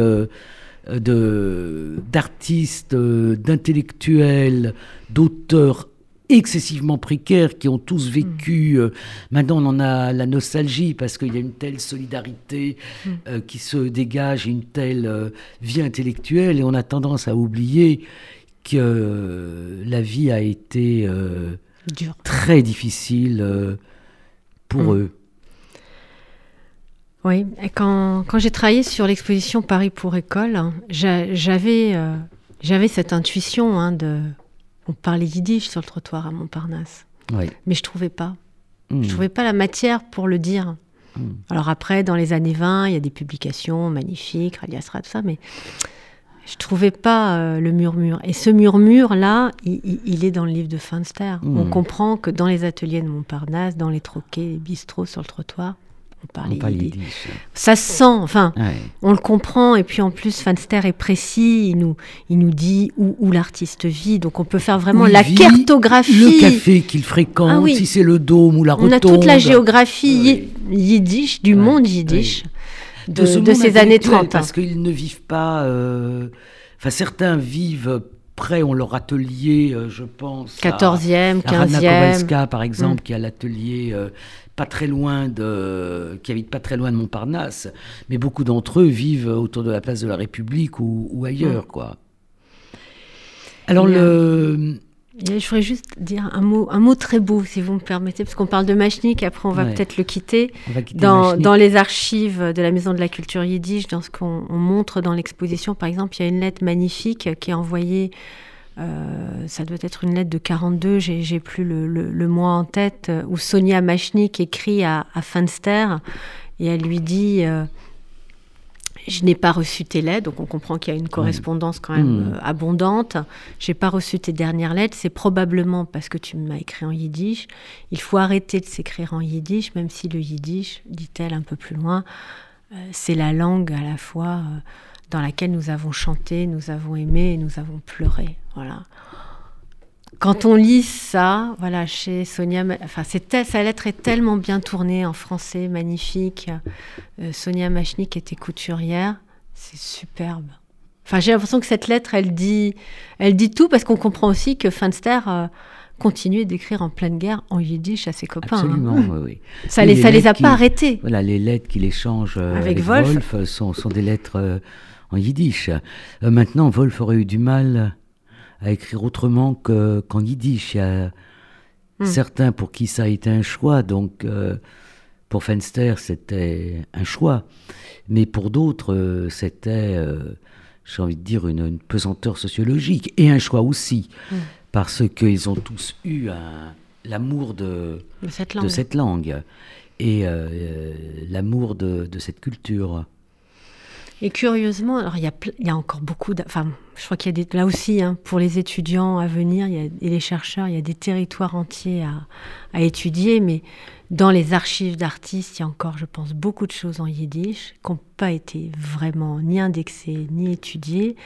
d'artistes, d'intellectuels, d'auteurs excessivement précaires, qui ont tous vécu. euh, maintenant, on en a la nostalgie parce qu'il y a une telle solidarité Mm. euh, qui se dégage, une telle euh, vie intellectuelle, et on a tendance à oublier que euh, la vie a été euh, Dur. très difficile euh, pour Mm. eux. Oui, et quand, quand j'ai travaillé sur l'exposition Paris pour école, hein, j'avais euh, j'avais cette intuition hein, de. On parlait yiddish sur le trottoir à Montparnasse, mais je trouvais pas. Mm. Je trouvais pas la matière pour le dire. Mm. Alors après, dans les années 20, il y a des publications magnifiques, Radiasra, tout ça, mais je trouvais pas euh, le murmure. Et ce murmure-là, il, est dans le livre de Finster. On comprend que dans les ateliers de Montparnasse, dans les troquets, les bistrots sur le trottoir, on On parle yiddish. yiddish. Ça se sent, enfin, Ouais. on le comprend. Et puis en plus, Finster est précis, il nous, il nous dit où, où l'artiste vit. Donc on peut faire vraiment la vit, cartographie. Le café qu'il fréquente, Ah oui. si c'est le dôme ou la On rotonde. a toute la géographie Oui. yi- yiddish, du Ouais, monde yiddish, de, ce de monde ces années intellectuel, 30. hein. Parce qu'ils ne vivent pas. euh, Enfin, certains vivent près, ont leur atelier, euh, je pense. à- 14e, à Radna 15e. Kowalska, par exemple, Mm. qui a l'atelier euh, pas très loin de, qui habite pas très loin de Montparnasse, mais beaucoup d'entre eux vivent autour de la place de la République ou, ou ailleurs, quoi. Alors le, Je voudrais juste dire un mot, un mot très beau, si vous me permettez, parce qu'on parle de Machnik, après on va Ouais. peut-être le quitter. Dans, dans les archives de la Maison de la Culture Yiddish, dans ce qu'on on montre dans l'exposition, par exemple, il y a une lettre magnifique qui est envoyée, euh, ça doit être une lettre de 42, j'ai plus le, le- le mois en tête, euh, où Sonia Machnik écrit à, à Finster, et elle lui dit... euh, je n'ai pas reçu tes lettres, donc on comprend qu'il y a une correspondance quand même Mm. euh, abondante. J'ai pas reçu tes dernières lettres, c'est probablement parce que tu m'as écrit en yiddish. Il faut arrêter de s'écrire en yiddish, même si le yiddish, dit-elle un peu plus loin, c'est la langue à la fois dans laquelle nous avons chanté, nous avons aimé et nous avons pleuré. Voilà. Quand on lit ça, voilà, chez Sonia, enfin, tel- sa lettre est tellement bien tournée en français, magnifique. Euh, Sonia Machnik était couturière, c'est superbe. Enfin, j'ai l'impression que cette lettre, elle dit, elle dit tout parce qu'on comprend aussi que Finster euh, continuait d'écrire en pleine guerre en yiddish à ses copains. hein. Absolument, oui, oui. *laughs* Ça les, les ça les a qui- pas arrêtés. Voilà, les lettres qu'il échange euh, Avec avec, Wolf. Wolf, euh, sont, sont des lettres en yiddish. Euh, maintenant, Wolf aurait eu du mal à écrire autrement que- qu'en yiddish. Il y a Hmm. certains pour qui ça a été un choix, donc euh, pour Fenster, c'était un choix. Mais pour d'autres, euh, c'était, j'ai envie de dire, une, une pesanteur sociologique. Et un choix aussi, Hmm. parce qu'ils ont tous eu l'amour de de cette langue. et l'amour de, de cette culture. Et curieusement, alors il y a, encore beaucoup, enfin, je crois qu'il y a des, là aussi, hein, pour les étudiants à venir il y a, et les chercheurs, il y a des territoires entiers à, étudier, mais dans les archives d'artistes, il y a encore, je pense, beaucoup de choses en yiddish qui n'ont pas été vraiment ni indexées ni étudiées,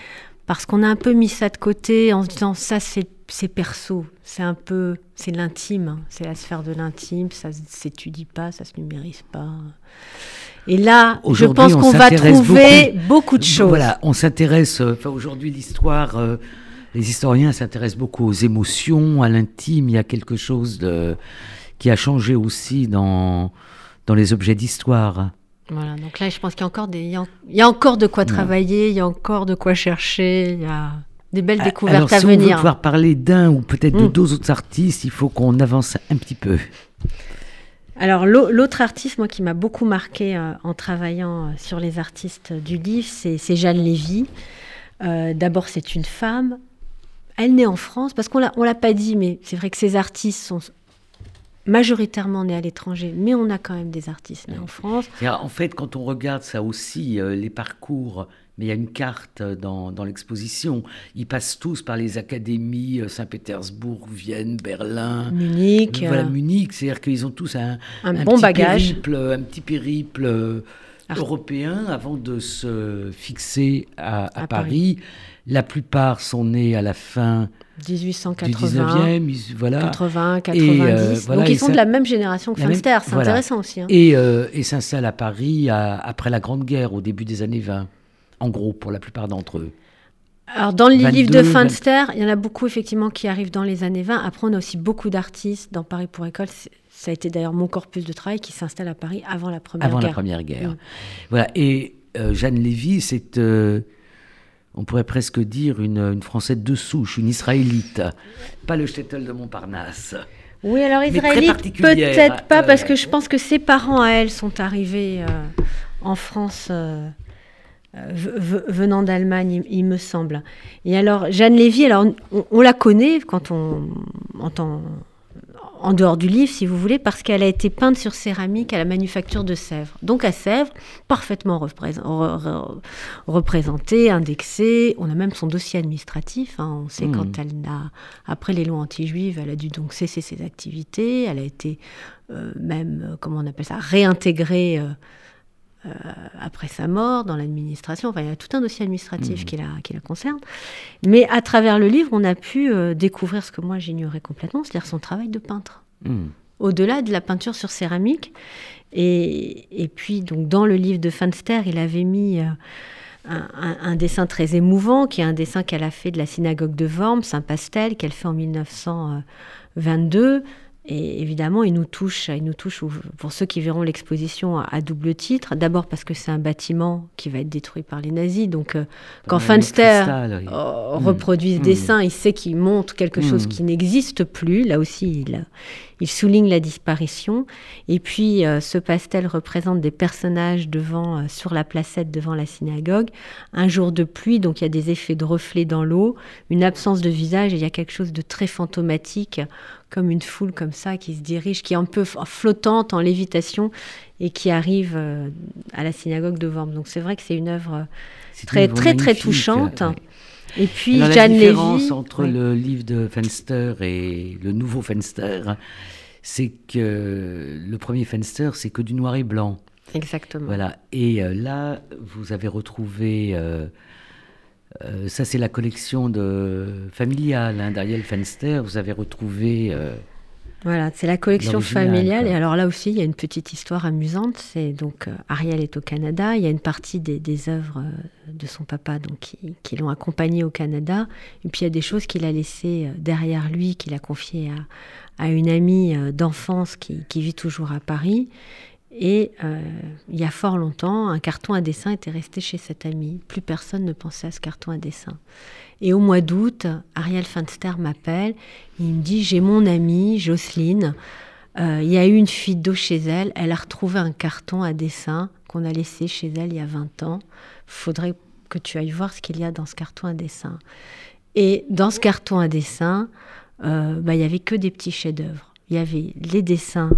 parce qu'on a un peu mis ça de côté en se disant ça c'est perso, c'est un peu, c'est l'intime, hein, c'est la sphère de l'intime, ça ne s'étudie pas, ça se numérise pas. Et là, je pense on qu'on va trouver beaucoup, de choses. Voilà, on s'intéresse, euh, enfin, aujourd'hui l'histoire, euh, les historiens s'intéressent beaucoup aux émotions, à l'intime, il y a quelque chose de, qui a changé aussi dans, dans les objets d'histoire. Voilà, donc là, je pense qu'il y a encore des, il y a, il y a encore de quoi travailler, il y a encore de quoi chercher, il y a des belles découvertes Alors, à si on veut venir. pouvoir parler d'un ou peut-être de Mm. deux autres artistes, il faut qu'on avance un petit peu. Alors l'au- l'autre artiste, moi, qui m'a beaucoup marqué euh, en travaillant euh, sur les artistes du livre, c'est Jeanne Lévy. Euh, D'abord, c'est une femme. Elle naît en France, parce qu'on on l'a pas dit, mais c'est vrai que ces artistes sont majoritairement nés à l'étranger, mais on a quand même des artistes nés en France. En fait, quand on regarde ça aussi, euh, les parcours, mais il y a une carte euh, dans, dans l'exposition, ils passent tous par les académies euh, Saint-Pétersbourg, Vienne, Berlin. Munich, Voilà, euh, Munich, c'est-à-dire qu'ils ont tous un, un, un bon petit bagage. périple, un petit périple euh, européen avant de se fixer à, à À Paris. La plupart sont nés à la fin 1880. du 19e, ils- voilà. 80, 90. Et, euh, voilà, Donc ils sont de la même génération que Finster, c'est voilà. intéressant aussi. hein. Et, euh, et s'installent à Paris à- après la Grande Guerre, au début des années 20. En gros, pour la plupart d'entre eux. Alors, dans les livres de Finster, il y en a beaucoup, effectivement, qui arrivent dans les années 20. Après, on a aussi beaucoup d'artistes dans Paris pour École. Ça a été d'ailleurs mon corpus de travail qui s'installe à Paris avant la Première Guerre. Avant la Première Guerre. Mm. Voilà. Et Jeanne Lévy, c'est on pourrait presque dire une, une, Française de souche, une Israélite, pas le shtetl de Montparnasse. Oui, alors israélite, peut-être pas, parce que je pense que ses parents à elle sont arrivés euh, en France euh, euh, venant d'Allemagne, il, me semble. Et alors, Jeanne Lévy, alors on, on la connaît quand on entend en dehors du livre, si vous voulez, parce qu'elle a été peinte sur céramique à la manufacture de Sèvres. Donc à Sèvres, parfaitement représentée, indexée. On a même son dossier administratif. Hein. On sait quand hmm. elle a, après les lois anti-juives, elle a dû donc cesser ses activités. Elle a été euh, même, euh, comment on appelle ça, réintégrée. Euh, euh, après sa mort dans l'administration. Enfin, il y a tout un dossier administratif mmh. qui, la, qui, la, concerne. Mais à travers le livre, on a pu euh, découvrir ce que moi j'ignorais complètement, c'est-à-dire son travail de peintre. Mmh. Au-delà de la peinture sur céramique. Et, et, puis, donc, dans le livre de Fanster, il avait mis. Euh, un, un, dessin très émouvant, qui est un dessin qu'elle a fait de la synagogue de Worms, un pastel qu'elle fait en 1922, et évidemment, il nous touche, il nous touche pour ceux qui verront l'exposition à, double titre. D'abord parce que c'est un bâtiment qui va être détruit par les nazis. Donc, euh, quand Fanster reproduit ce mmh. dessin, il sait qu'il montre quelque mmh. chose qui n'existe plus. Là aussi, il, il souligne la disparition. Et puis, euh, ce pastel représente des personnages devant, euh, sur la placette devant la synagogue. Un jour de pluie, donc il y a des effets de reflets dans l'eau, une absence de visage et il y a quelque chose de très fantomatique, comme une foule comme ça qui se dirige, qui est un peu flottante en lévitation et qui arrive euh, à la synagogue de Worms. Donc c'est vrai que c'est une œuvre très, très, très touchante. Et puis Alors, La différence entre le livre de Fenster et le nouveau Fenster, c'est que le premier Fenster, c'est que du noir et blanc. Exactement. Voilà. Et euh, là, vous avez retrouvé. Euh, euh, ça, c'est la collection de familiale hein, d'Ariel Fenster. Vous avez retrouvé. Voilà, c'est la collection familiale. Et alors là aussi, il y a une petite histoire amusante. C'est donc euh, Ariel est au Canada. Il y a une partie des, des œuvres euh, de son papa donc, qui, qui l'ont accompagné au Canada. Et puis il y a des choses qu'il a laissées euh, derrière lui, qu'il a confiées à, à, une amie d'enfance qui, qui, vit toujours à Paris. Et il y a fort longtemps, un carton à dessin était resté chez cette amie. Plus personne ne pensait à ce carton à dessin. Et au mois d'août, Ariel Finster m'appelle. Il me dit J'ai mon amie Jocelyne. Euh, il y a eu une fuite d'eau chez elle. Elle a retrouvé un carton à dessin qu'on a laissé chez elle il y a 20 ans. Faudrait que tu ailles voir ce qu'il y a dans ce carton à dessin. Et dans ce carton à dessin, euh, bah, il n'y avait que des petits chefs-d'œuvre. Il y avait les dessins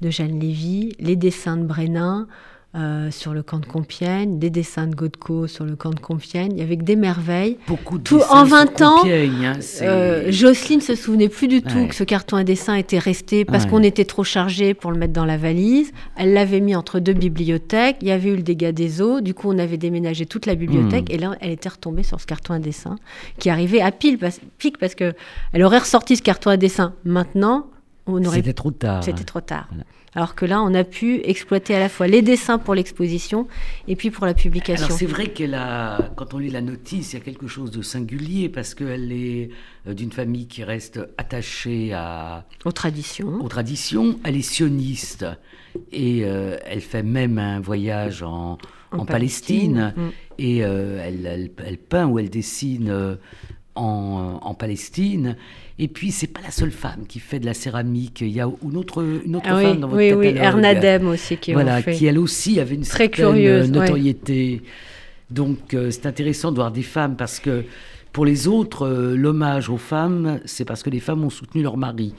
de Jeanne Lévy, les dessins de Brénin, euh, sur le camp de Compiègne, des dessins de Godko sur le camp de Compiègne, avec des merveilles. Beaucoup de Tout, En 20 ans, hein, euh, Jocelyne se souvenait plus du tout que ce carton à dessin était resté parce qu'on était trop chargé pour le mettre dans la valise. Elle l'avait mis entre deux bibliothèques. Il y avait eu le dégât des eaux. Du coup, on avait déménagé toute la bibliothèque. Hmm. Et là, elle était retombée sur ce carton à dessin qui arrivait à pile, parce, pique parce que elle aurait ressorti ce carton à dessin maintenant. C'était trop tard. C'était trop tard. Alors que là, on a pu exploiter à la fois les dessins pour l'exposition et puis pour la publication. Alors c'est vrai qu'elle a, quand on lit la notice, il y a quelque chose de singulier parce qu'elle est euh, d'une famille qui reste attachée à aux traditions. Aux traditions. Elle est sioniste et euh, elle fait même un voyage en, en, Palestine, mm. et euh, elle, elle, peint ou elle dessine en, en Palestine. Et puis, c'est pas la seule femme qui fait de la céramike. Il y a une autre, une autre ah femme dans votre oui, catalogue. Oui, Ernadem aussi qui voilà, qui elle aussi avait une Très certaine curieuse, notoriété. Donc, euh, c'est intéressant de voir des femmes parce que pour les autres, euh, l'hommage aux femmes, c'est parce que les femmes ont soutenu leur mari.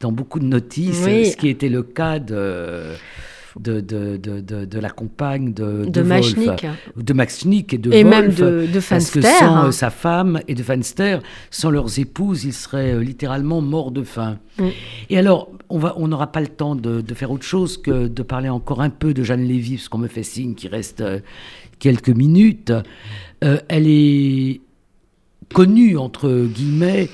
Dans beaucoup de notices, ce qui était le cas de de, de, de, de, la compagne de, de, Machnik. de Machnik et de et même de, de Parce que sans euh, sa femme et de Fanster, sans leurs épouses, ils seraient euh, littéralement morts de faim. Mm. Et alors, on va, on n'aura pas le temps de, faire autre chose que de parler encore un peu de Jeanne Lévy, parce qu'on me fait signe qu'il reste euh, quelques minutes. elle est connue, entre guillemets,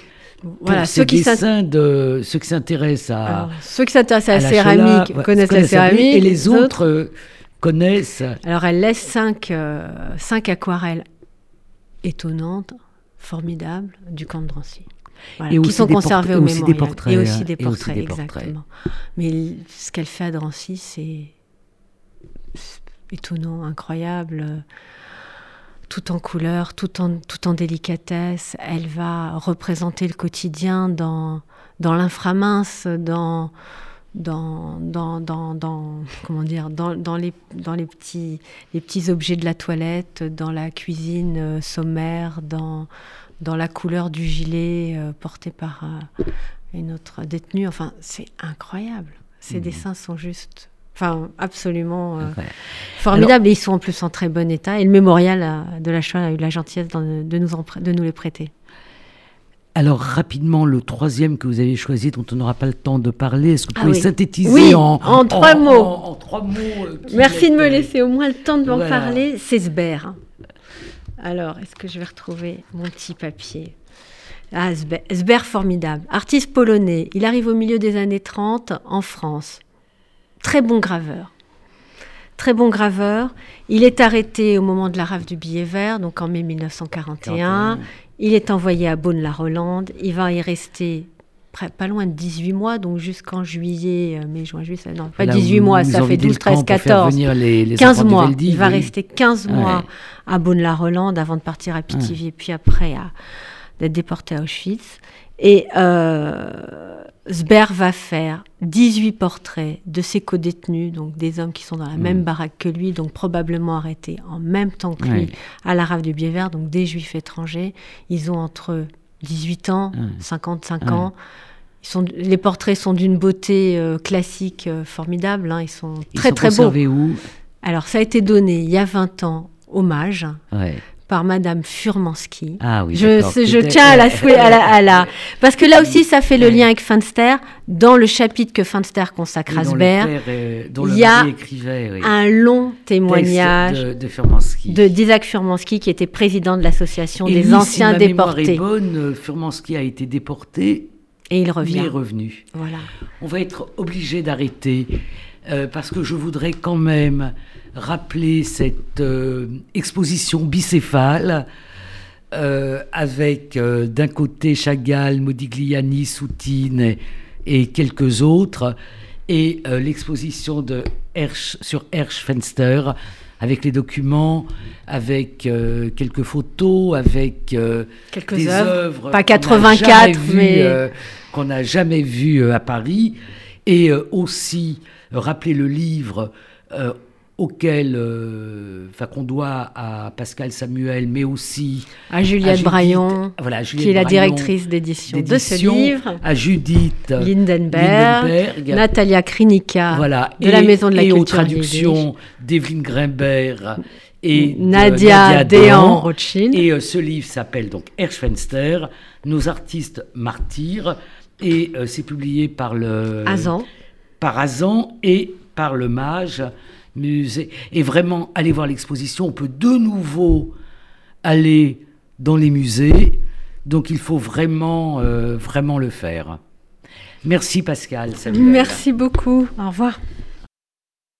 voilà, ceux qui de ceux qui s'intéressent à ceux qui s'intéressent à, la, céramique connaissent la céramique et les, autres, euh, connaissent. Alors elle laisse cinq, euh, cinq aquarelles étonnantes. formidables du camp de Drancy. et qui sont conservés au mémorial. Portraits, et aussi des portraits, exactement. Mais ce qu'elle fait à Drancy, c'est étonnant, incroyable tout en couleur, tout en, tout en délicatesse. Elle va représenter le quotidien dans, dans l'inframince, dans, dans, dans, dans, comment dire, dans, dans, les, dans les, petits, les petits objets de la toilette, dans la cuisine euh, sommaire, dans, dans la couleur du gilet euh, porté par euh, une autre détenue. Enfin, c'est incroyable. Ces mmh. dessins sont juste Enfin, absolument euh, formidable. et ils sont en plus en très bon état. Et le mémorial de la Shoah a eu la gentillesse de nous, de nous les prêter. Alors rapidement, le troisième que vous avez choisi, dont on n'aura pas le temps de parler, est-ce que vous ah pouvez synthétiser en, en, trois mots en, trois mots euh, Merci de me laisser au moins le temps de m'en parler. C'est Sber. Alors, est-ce que je vais retrouver mon petit papier? Ah, Sber formidable. Artiste polonais. Il arrive au milieu des années 30 en France très bon graveur. Très bon graveur. Il est arrêté au moment de la rave du billet vert, donc en mai 1941. Il est envoyé à Beaune-la-Rolande. Il va y rester pas loin de 18 mois, donc jusqu'en juillet, euh, mai, juin, juillet, non, pas 18 mois, ça fait 12, 13, 14, 15 mois. il va rester 15 mois à Beaune-la-Rolande avant de partir à Pithiviers, puis après d'être déporté à Auschwitz. Et euh, Sber va faire 18 portraits de ses co-détenus, donc des hommes qui sont dans la même mm. baraque que lui, donc probablement arrêtés en même temps que lui à la rave du Bier Vert, donc des juifs étrangers. Ils ont entre 18 ans, 55 ans. Ils sont, les portraits sont d'une beauté euh, classique euh, formidable. Hein. Ils sont très très beaux. où? Alors ça a été donné il y a 20 ans, hommage. Ouais par Madame Furmansky. Ah oui, je, je tiens à la, à, la, Parce que là aussi, ça fait le lien avec Finster. Dans le chapitre que Finster consacre à Sber, il y a un long témoignage de, d'Isaac Furmansky, qui était président de l'association des anciens déportés. Est bonne, Furmansky a été déporté et il revient. Est revenu. Voilà. On va être obligé d'arrêter euh, parce que je voudrais quand même rappeler cette euh, exposition bicéphale euh, avec euh, d'un côté Chagall, Modigliani, Soutine et, quelques autres, et l'exposition de sur Hersch-Fenster avec les documents, avec quelques photos, avec quelques des œuvres, pas 84, mais qu'on n'a jamais vu à Paris, et aussi rappeler le livre auquel, euh, qu'on doit à Pascal Samuel, mais aussi à Juliette Braillon, voilà, qui est la directrice d'édition de ce livre, à Judith Lindenberg, Natalia Krinika, voilà, de la Maison de la et Culture, aux traductions d'Evelyne Grimbert et Nadia, Nadia Rothschild. Et euh, ce livre s'appelle donc Herschfenster, Nos artistes martyrs, et euh, c'est publié par le Azan. par Azan et par le Mage musée. Et vraiment, aller voir l'exposition, on peut de nouveau aller dans les musées. Donc il faut vraiment, euh, vraiment le faire. Merci Pascal. Merci beaucoup. Au revoir.